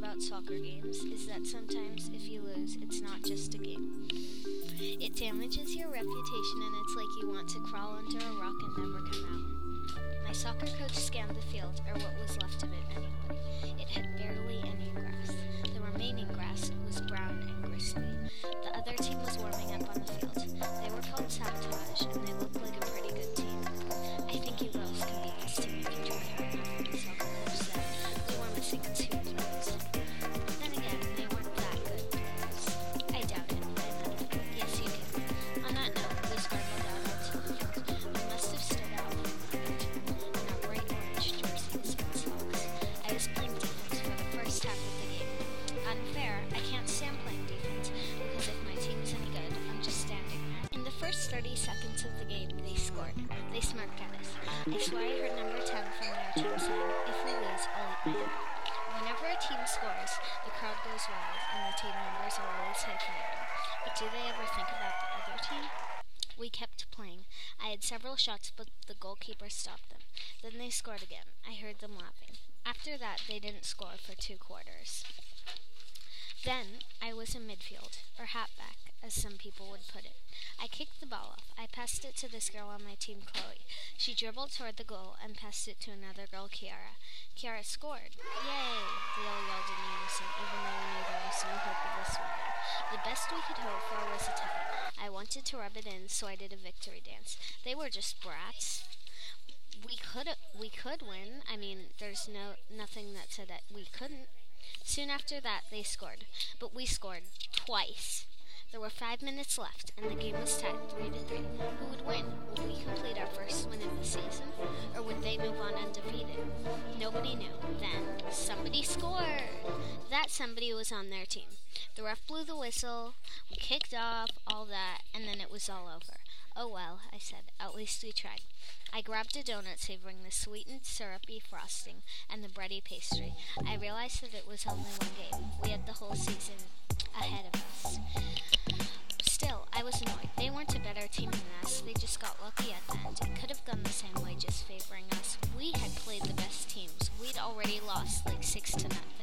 about soccer games is that sometimes if you lose, it's not just a game. It damages your reputation and it's like you want to crawl under a rock and never come out. My soccer coach scanned the field, or what was left of it anyway. At us. I I heard number 10 from their team saying, If we lose, I'll eat my hand. Whenever a team scores, the crowd goes wild and the team members are always high fiving. But do they ever think about the other team? We kept playing. I had several shots, but the goalkeeper stopped them. Then they scored again. I heard them laughing. After that, they didn't score for two quarters. Then I was in midfield, or halfback, as some people would put it. I kicked the ball off. I passed it to this girl on my team, Chloe. She dribbled toward the goal and passed it to another girl, Kiara. Kiara scored. Yay! We all yelled in unison, even though we knew there was no hope of this winning. The best we could hope for was a tie. I wanted to rub it in, so I did a victory dance. They were just brats. We could we could win. I mean, there's no nothing that said that we couldn't. Soon after that, they scored, but we scored twice. There were five minutes left, and the game was tied three to three. Who would win? Would we complete our first win of the season, or would they move on undefeated? Nobody knew. Then somebody scored. That somebody was on their team. The ref blew the whistle. We kicked off, all that, and then it was all over. Oh well, I said. At least we tried. I grabbed a donut savoring the sweetened, syrupy frosting and the bready pastry. I realized that it was only one game. We had the whole season ahead of us. Still, I was annoyed. They weren't a better team than us. They just got lucky at the end. It could have gone the same way, just favoring us. We had played the best teams. We'd already lost like six to nothing.